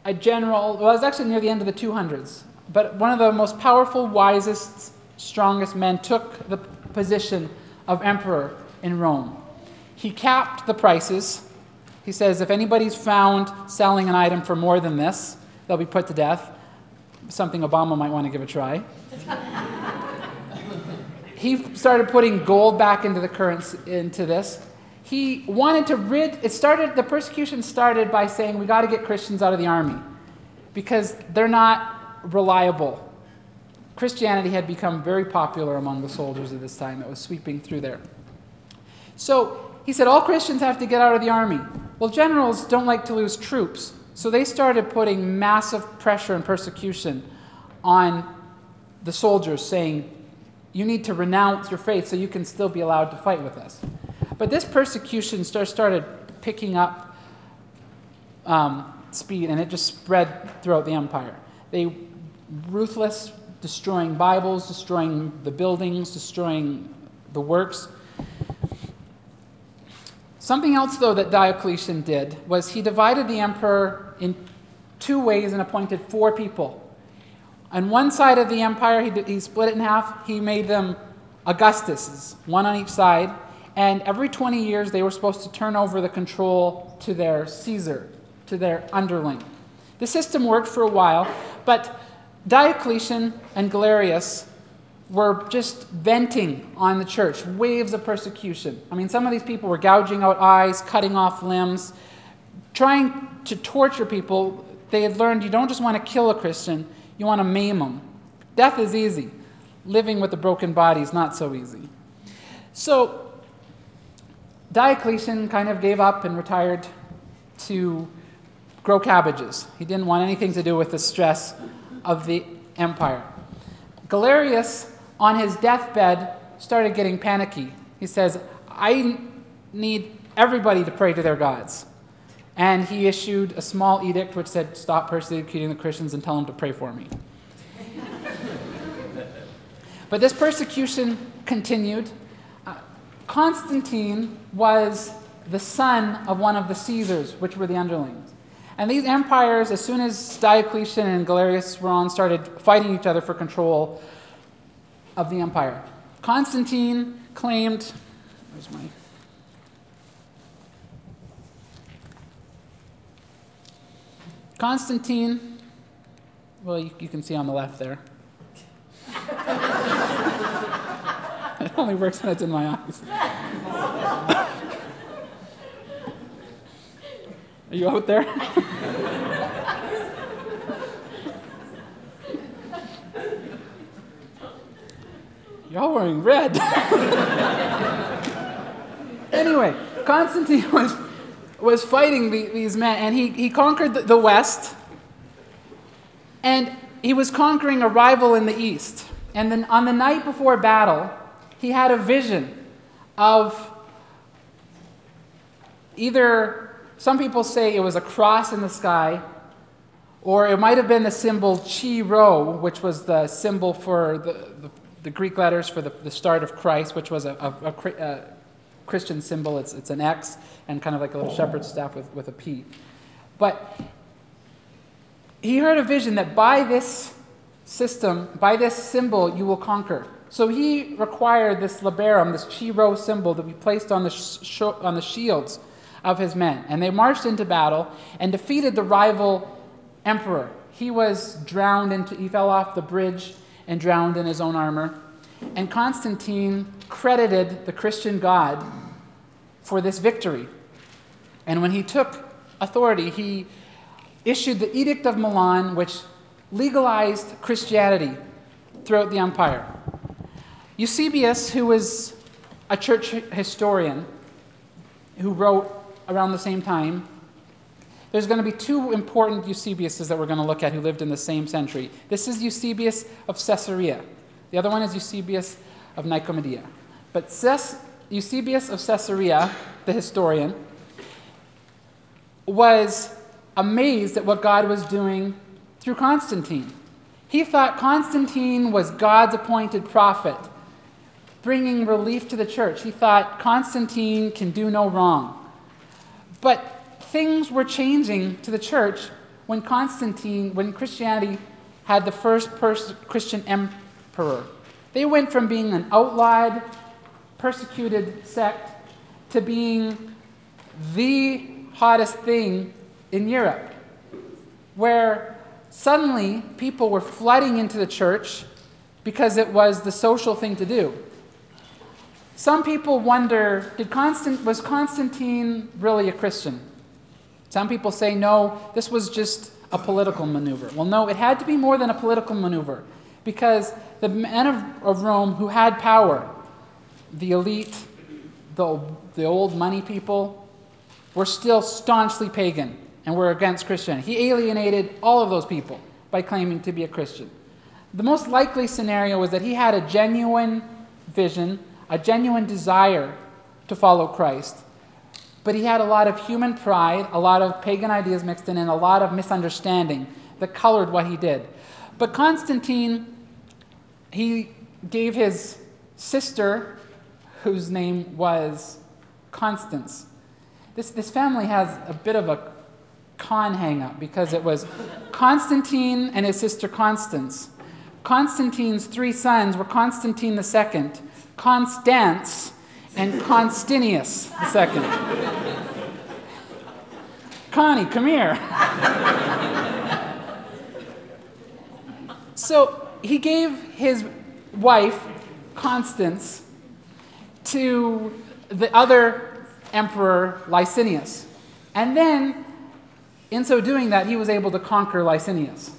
S1: a general, well, it was actually near the end of the 200s, but one of the most powerful, wisest, strongest men took the position of emperor in Rome. He capped the prices he says if anybody's found selling an item for more than this, they'll be put to death. Something Obama might want to give a try. he started putting gold back into the currency into this. He wanted to rid it started the persecution started by saying we got to get Christians out of the army because they're not reliable. Christianity had become very popular among the soldiers at this time. It was sweeping through there. So he said all Christians have to get out of the army. Well, generals don't like to lose troops, so they started putting massive pressure and persecution on the soldiers, saying, You need to renounce your faith so you can still be allowed to fight with us. But this persecution started picking up um, speed, and it just spread throughout the empire. They ruthless, destroying Bibles, destroying the buildings, destroying the works. Something else, though, that Diocletian did was he divided the emperor in two ways and appointed four people. On one side of the empire, he, he split it in half. He made them Augustuses, one on each side, and every 20 years they were supposed to turn over the control to their Caesar, to their underling. The system worked for a while, but Diocletian and Galerius were just venting on the church, waves of persecution. I mean, some of these people were gouging out eyes, cutting off limbs, trying to torture people. They had learned you don't just want to kill a Christian, you want to maim them. Death is easy. Living with a broken body is not so easy. So, Diocletian kind of gave up and retired to grow cabbages. He didn't want anything to do with the stress of the empire. Galerius on his deathbed, started getting panicky. He says, I need everybody to pray to their gods. And he issued a small edict which said, Stop persecuting the Christians and tell them to pray for me. but this persecution continued. Uh, Constantine was the son of one of the Caesars, which were the underlings. And these empires, as soon as Diocletian and Galerius were on, started fighting each other for control of the empire. Constantine claimed. Where's my. Constantine, well, you, you can see on the left there. it only works when it's in my eyes. Are you out there? Y'all wearing red. anyway, Constantine was, was fighting the, these men, and he, he conquered the, the West, and he was conquering a rival in the East. And then on the night before battle, he had a vision of either, some people say it was a cross in the sky, or it might have been the symbol Chi Rho, which was the symbol for the, the the Greek letters for the, the start of Christ, which was a, a, a, a, uh, Christian symbol. It's, it's an X and kind of like a little shepherd's staff with, with a P. But he heard a vision that by this system, by this symbol, you will conquer. So he required this labarum, this chi rho symbol, to be placed on the, sh- on the shields of his men. And they marched into battle and defeated the rival emperor. He was drowned into, he fell off the bridge and drowned in his own armor. And Constantine credited the Christian God for this victory. And when he took authority, he issued the Edict of Milan, which legalized Christianity throughout the empire. Eusebius, who was a church historian who wrote around the same time, there's going to be two important Eusebiuses that we're going to look at who lived in the same century. This is Eusebius of Caesarea. The other one is Eusebius of Nicomedia. But Ces- Eusebius of Caesarea, the historian, was amazed at what God was doing through Constantine. He thought Constantine was God's appointed prophet, bringing relief to the church. He thought Constantine can do no wrong. But things were changing to the church when Constantine, when Christianity had the first pers- Christian emperor. They went from being an outlawed, persecuted sect to being the hottest thing in Europe, where suddenly people were flooding into the church because it was the social thing to do. Some people wonder did Constant, was Constantine really a Christian? Some people say, no, this was just a political maneuver. Well, no, it had to be more than a political maneuver because the men of, of Rome who had power, the elite, the, the old money people, were still staunchly pagan and were against Christianity. He alienated all of those people by claiming to be a Christian. The most likely scenario was that he had a genuine vision, a genuine desire to follow Christ, but he had a lot of human pride, a lot of pagan ideas mixed in, and a lot of misunderstanding that colored what he did. But Constantine, he gave his sister, whose name was Constance. This, this family has a bit of a con hang up because it was Constantine and his sister Constance. Constantine's three sons were Constantine II, Constance, and Constantius II. Connie, come here. so he gave his wife, Constance, to the other emperor, Licinius. And then, in so doing that, he was able to conquer Licinius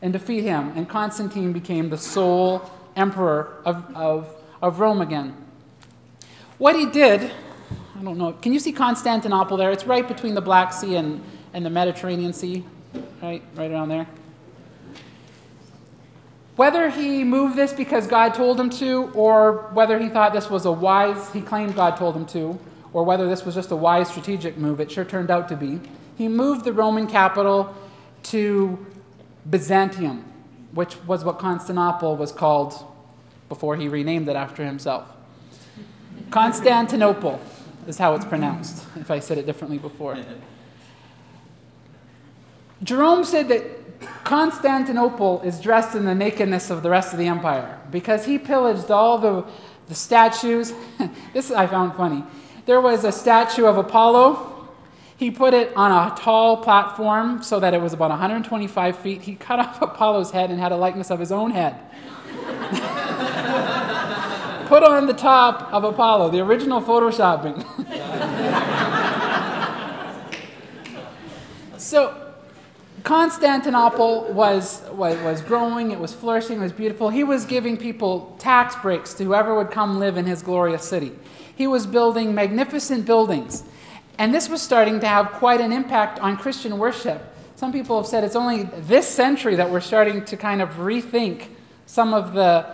S1: and defeat him. And Constantine became the sole emperor of, of, of Rome again. What he did, I don't know, can you see Constantinople there? It's right between the Black Sea and, and the Mediterranean Sea, right? Right around there. Whether he moved this because God told him to, or whether he thought this was a wise, he claimed God told him to, or whether this was just a wise strategic move, it sure turned out to be. He moved the Roman capital to Byzantium, which was what Constantinople was called before he renamed it after himself. Constantinople is how it's pronounced, if I said it differently before. Jerome said that Constantinople is dressed in the nakedness of the rest of the empire because he pillaged all the, the statues. this I found funny. There was a statue of Apollo. He put it on a tall platform so that it was about 125 feet. He cut off Apollo's head and had a likeness of his own head. put on the top of Apollo, the original photoshopping. so Constantinople was, was, was growing, it was flourishing, it was beautiful. He was giving people tax breaks to whoever would come live in his glorious city. He was building magnificent buildings. And this was starting to have quite an impact on Christian worship. Some people have said it's only this century that we're starting to kind of rethink some of the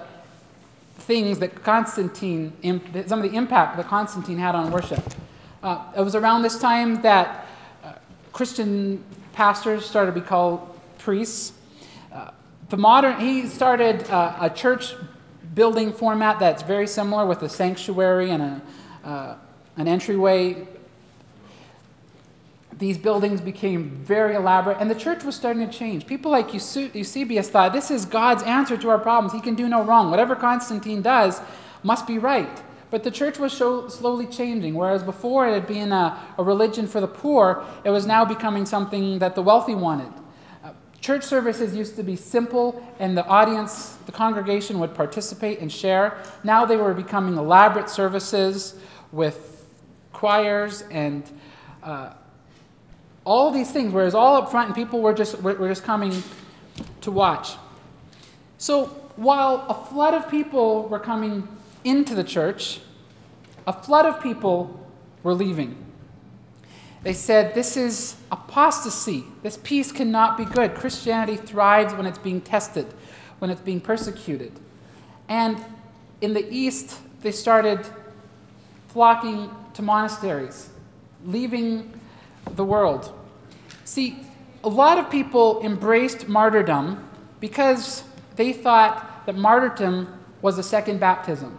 S1: things that Constantine, some of the impact that Constantine had on worship. Uh, it was around this time that uh, Christian pastors started to be called priests. Uh, the modern, he started uh, a church building format that's very similar with a sanctuary and a, uh, an entryway. These buildings became very elaborate, and the church was starting to change. People like Eusebius thought this is God's answer to our problems. He can do no wrong. Whatever Constantine does must be right. But the church was so slowly changing, whereas before it had been a, a, religion for the poor, it was now becoming something that the wealthy wanted. Uh, church services used to be simple, and the audience, the congregation would participate and share. Now they were becoming elaborate services with choirs and uh, all these things, whereas all up front, and people were just, were, were just coming to watch. So while a flood of people were coming into the church, a flood of people were leaving. They said, This is apostasy. This peace cannot be good. Christianity thrives when it's being tested, when it's being persecuted. And in the East, they started flocking to monasteries, leaving the world. See, a lot of people embraced martyrdom because they thought that martyrdom was a second baptism.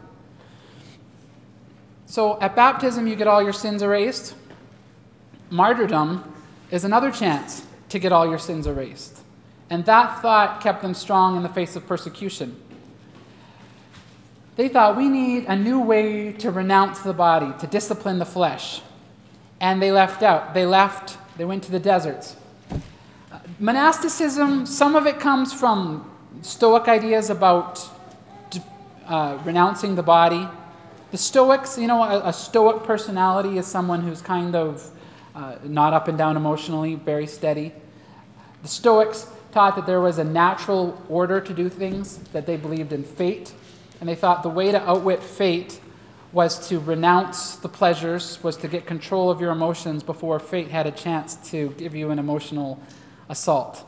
S1: So at baptism, you get all your sins erased. Martyrdom is another chance to get all your sins erased. And that thought kept them strong in the face of persecution. They thought we need a new way to renounce the body, to discipline the flesh. And they left out. They left, they went to the deserts. monasticism, some of it comes from Stoic ideas about uh, renouncing the body. The Stoics, you know, a, a Stoic personality is someone who's kind of uh, not up and down emotionally, very steady. The Stoics taught that there was a natural order to do things, that they believed in fate, and they thought the way to outwit fate was to renounce the pleasures, was to get control of your emotions before fate had a chance to give you an emotional assault.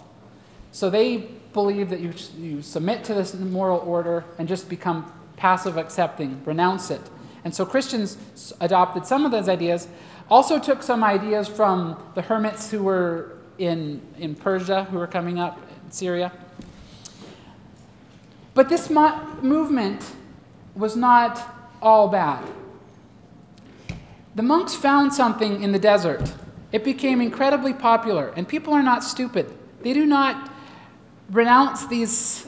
S1: So they believe that you, you submit to this moral order and just become passive accepting, renounce it. And so Christians adopted some of those ideas, also took some ideas from the hermits who were in, in Persia, who were coming up in Syria. But this mo- movement was not all bad. The monks found something in the desert. It became incredibly popular, and people are not stupid. They do not renounce these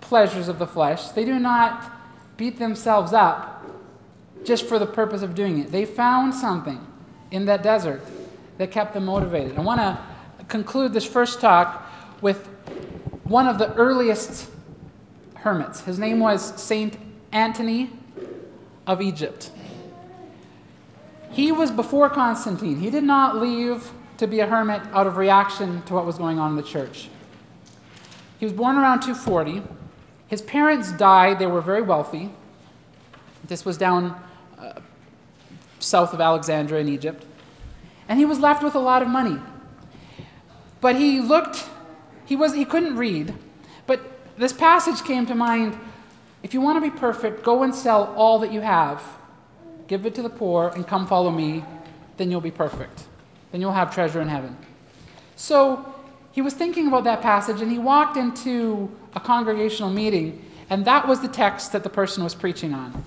S1: pleasures of the flesh, they do not beat themselves up just for the purpose of doing it. They found something in that desert that kept them motivated. I want to conclude this first talk with one of the earliest hermits. His name was Saint Anthony of Egypt. He was before Constantine. He did not leave to be a hermit out of reaction to what was going on in the church. He was born around 240. His parents died, they were very wealthy. This was down uh, south of Alexandria in Egypt. And he was left with a lot of money. But he looked, he, was, he couldn't read. But this passage came to mind if you want to be perfect, go and sell all that you have, give it to the poor, and come follow me, then you'll be perfect. Then you'll have treasure in heaven. So he was thinking about that passage, and he walked into a congregational meeting, and that was the text that the person was preaching on.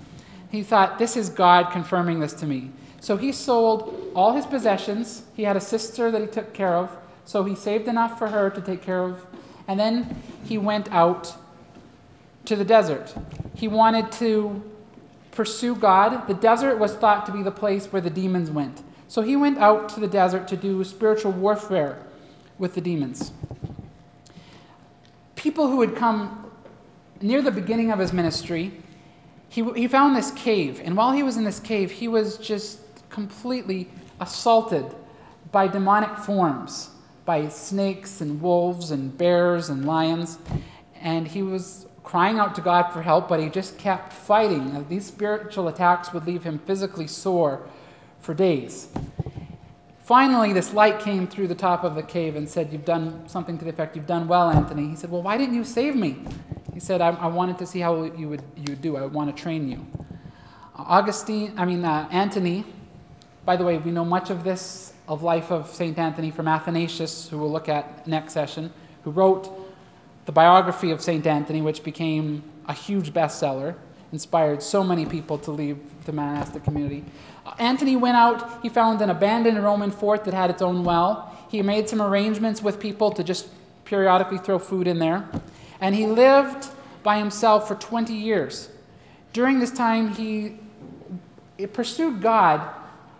S1: He thought, This is God confirming this to me. So he sold all his possessions. He had a sister that he took care of. So he saved enough for her to take care of. And then he went out to the desert. He wanted to pursue God. The desert was thought to be the place where the demons went. So he went out to the desert to do spiritual warfare with the demons. People who had come near the beginning of his ministry, he, he found this cave. And while he was in this cave, he was just completely assaulted by demonic forms, by snakes and wolves and bears and lions. And he was crying out to God for help, but he just kept fighting. These spiritual attacks would leave him physically sore for days. Finally, this light came through the top of the cave and said, You've done something to the effect, You've done well, Anthony. He said, Well, why didn't you save me? He said, I, I wanted to see how you would, you would do. I want to train you. Augustine, I mean, uh, by the way, we know much of this of life of St. Anthony from Athanasius, who we'll look at next session, who wrote the biography of St. Anthony, which became a huge bestseller, inspired so many people to leave the monastic community. Uh, Anthony went out, he found an abandoned Roman fort that had its own well. He made some arrangements with people to just periodically throw food in there. And he lived by himself for 20 years. During this time, he pursued God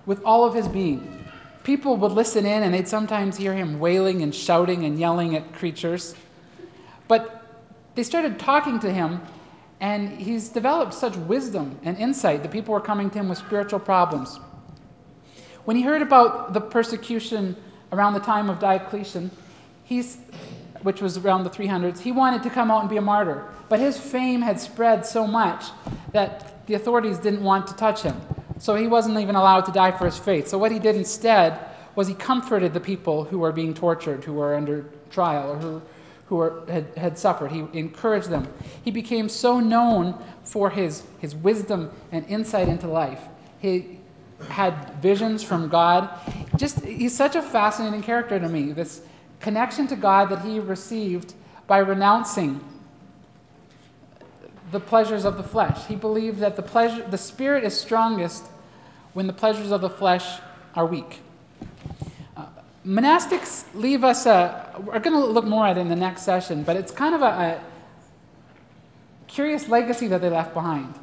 S1: with all of his being. People would listen in and they'd sometimes hear him wailing and shouting and yelling at creatures. But they started talking to him, and he's developed such wisdom and insight that people were coming to him with spiritual problems. When he heard about the persecution around the time of Diocletian, he's, which was around the 300s, he wanted to come out and be a martyr. But his fame had spread so much that the authorities didn't want to touch him. So he wasn't even allowed to die for his faith. So what he did instead was he comforted the people who were being tortured, who were under trial, or who, who were, had, had suffered. He encouraged them. He became so known for his, his wisdom and insight into life. He had visions from God. Just he's such a fascinating character to me. This connection to God that he received by renouncing the pleasures of the flesh. He believed that the pleasure the spirit is strongest when the pleasures of the flesh are weak. Monastics leave us a, we're going to look more at it in the next session, but it's kind of a, a curious legacy that they left behind.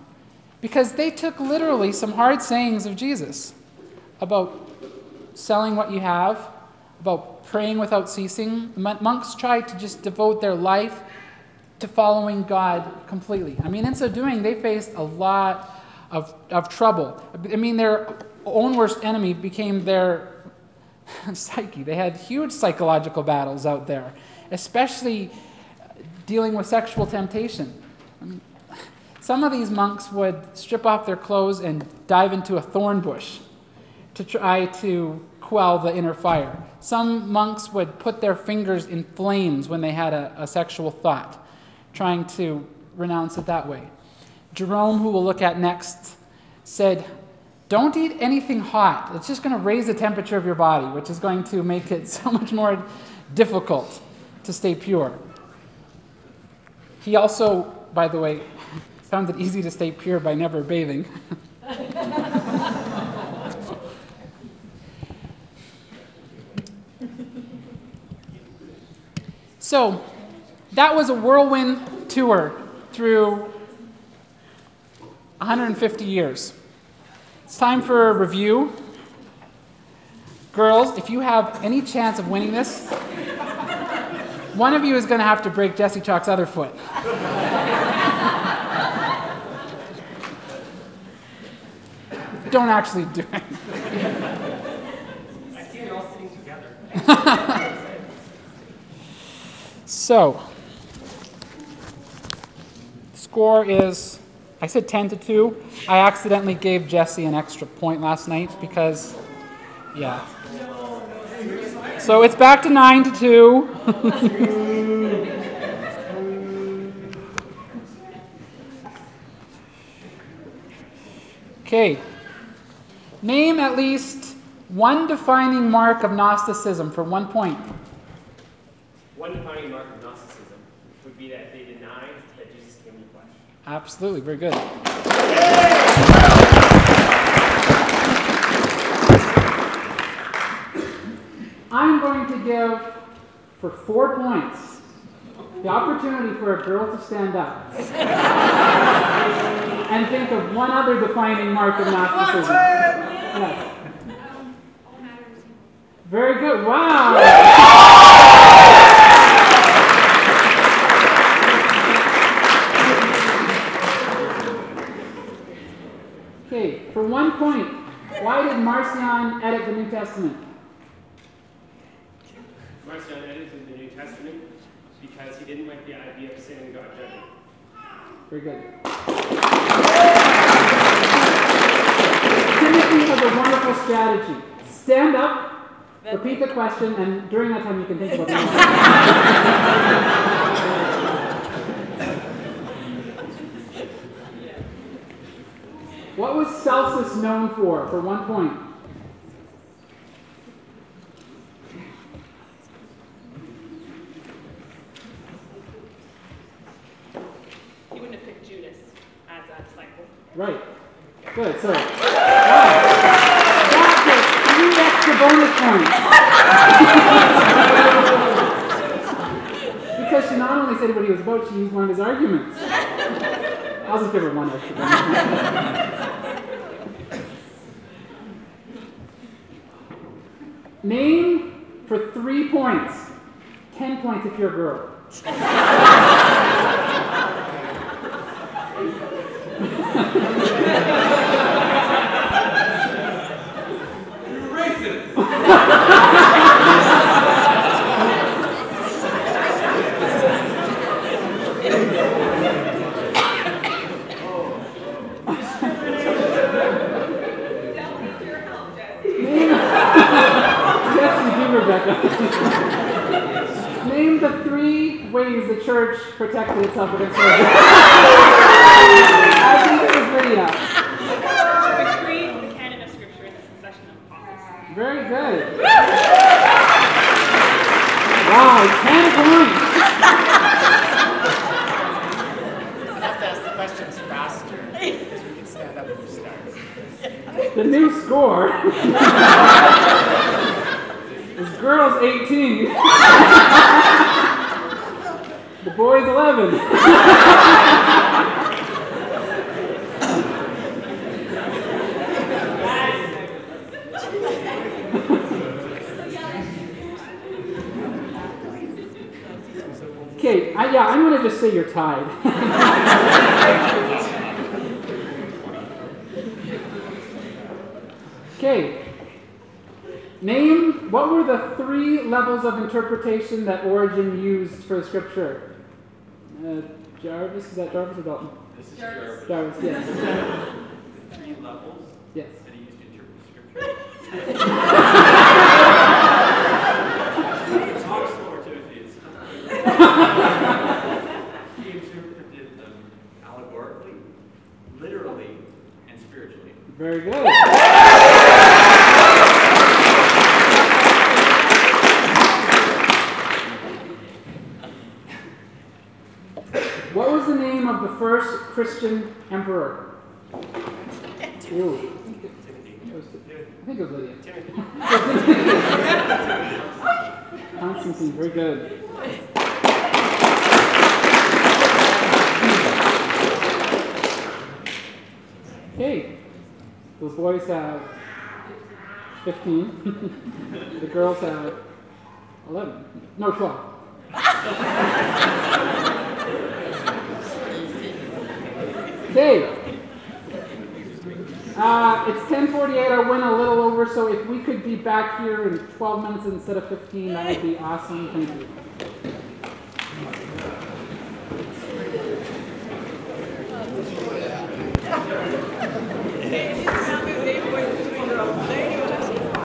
S1: Because they took literally some hard sayings of Jesus about selling what you have, about praying without ceasing. Monks tried to just devote their life to following God completely. I mean, in so doing, they faced a lot of, of trouble. I mean, their own worst enemy became their psyche. They had huge psychological battles out there, especially dealing with sexual temptation. I mean, some of these monks would strip off their clothes and dive into a thorn bush to try to quell the inner fire. Some monks would put their fingers in flames when they had a, a sexual thought, trying to renounce it that way. Jerome, who we'll look at next, said, Don't eat anything hot. It's just going to raise the temperature of your body, which is going to make it so much more difficult to stay pure. He also, by the way, found it easy to stay pure by never bathing. so, that was a whirlwind tour through 150 years. It's time for a review. Girls, if you have any chance of winning this, one of you is going to have to break Jesse Chalk's other foot. Don't actually do it.
S3: I see you all sitting together.
S1: so, score is I said 10 to 2. I accidentally gave Jesse an extra point last night because, yeah. So it's back to 9 to 2. okay. Name at least one defining mark of Gnosticism for one point.
S3: One defining mark of Gnosticism would be that they denied that Jesus came in the flesh.
S1: Absolutely, very good. I'm going to give, for four points, the opportunity for a girl to stand up and think of one other defining mark of Gnosticism. Yes. Very good. Wow. Okay, for one point, why did Marcion edit the New Testament?
S3: Marcion edited the New Testament because he didn't like the idea of sin and God judging.
S1: Very good. Timothy has a wonderful strategy. Stand up, repeat the question, and during that time you can think about the answer. What was Celsus known for, for one point?
S2: He wouldn't have picked Judas as a disciple.
S1: Right. Good. So, wow. That gets three extra bonus points. because she not only said what he was about, she used one of his arguments. I'll just give her one extra bonus point. Name for three points. Ten points if you're a girl. Name, yes, you do, Rebecca. Name the three ways the church protected itself against heretics. I think it was Lydia.
S2: The creed, the canon of scripture, and the succession of apostles.
S1: Very good. Wow, 10 points.
S4: have to ask the questions faster because we can stand up and start.
S1: The new score is girls 18. the boys 11. Okay, I, yeah, I'm gonna just say you're tied. Okay. Name what were the three levels of interpretation that Origen used for the scripture? Uh, Jarvis, is that Jarvis or Dalton?
S5: This is Jarvis.
S1: Jarvis, yes.
S5: Three levels
S1: Yes.
S5: that he used to interpret scripture. Talk slower, Timothy. It's- He interpreted them allegorically, literally, and spiritually.
S1: Very good. What was the name of the first Christian emperor? Ooh. I think it was Lydia. Constantine, very good. Okay, those boys have 15. the girls have 11. No, 12. Okay. Uh, it's 10:48. I went a little over, so if we could be back here in 12 minutes instead of 15, that would be awesome. Thank you.
S2: It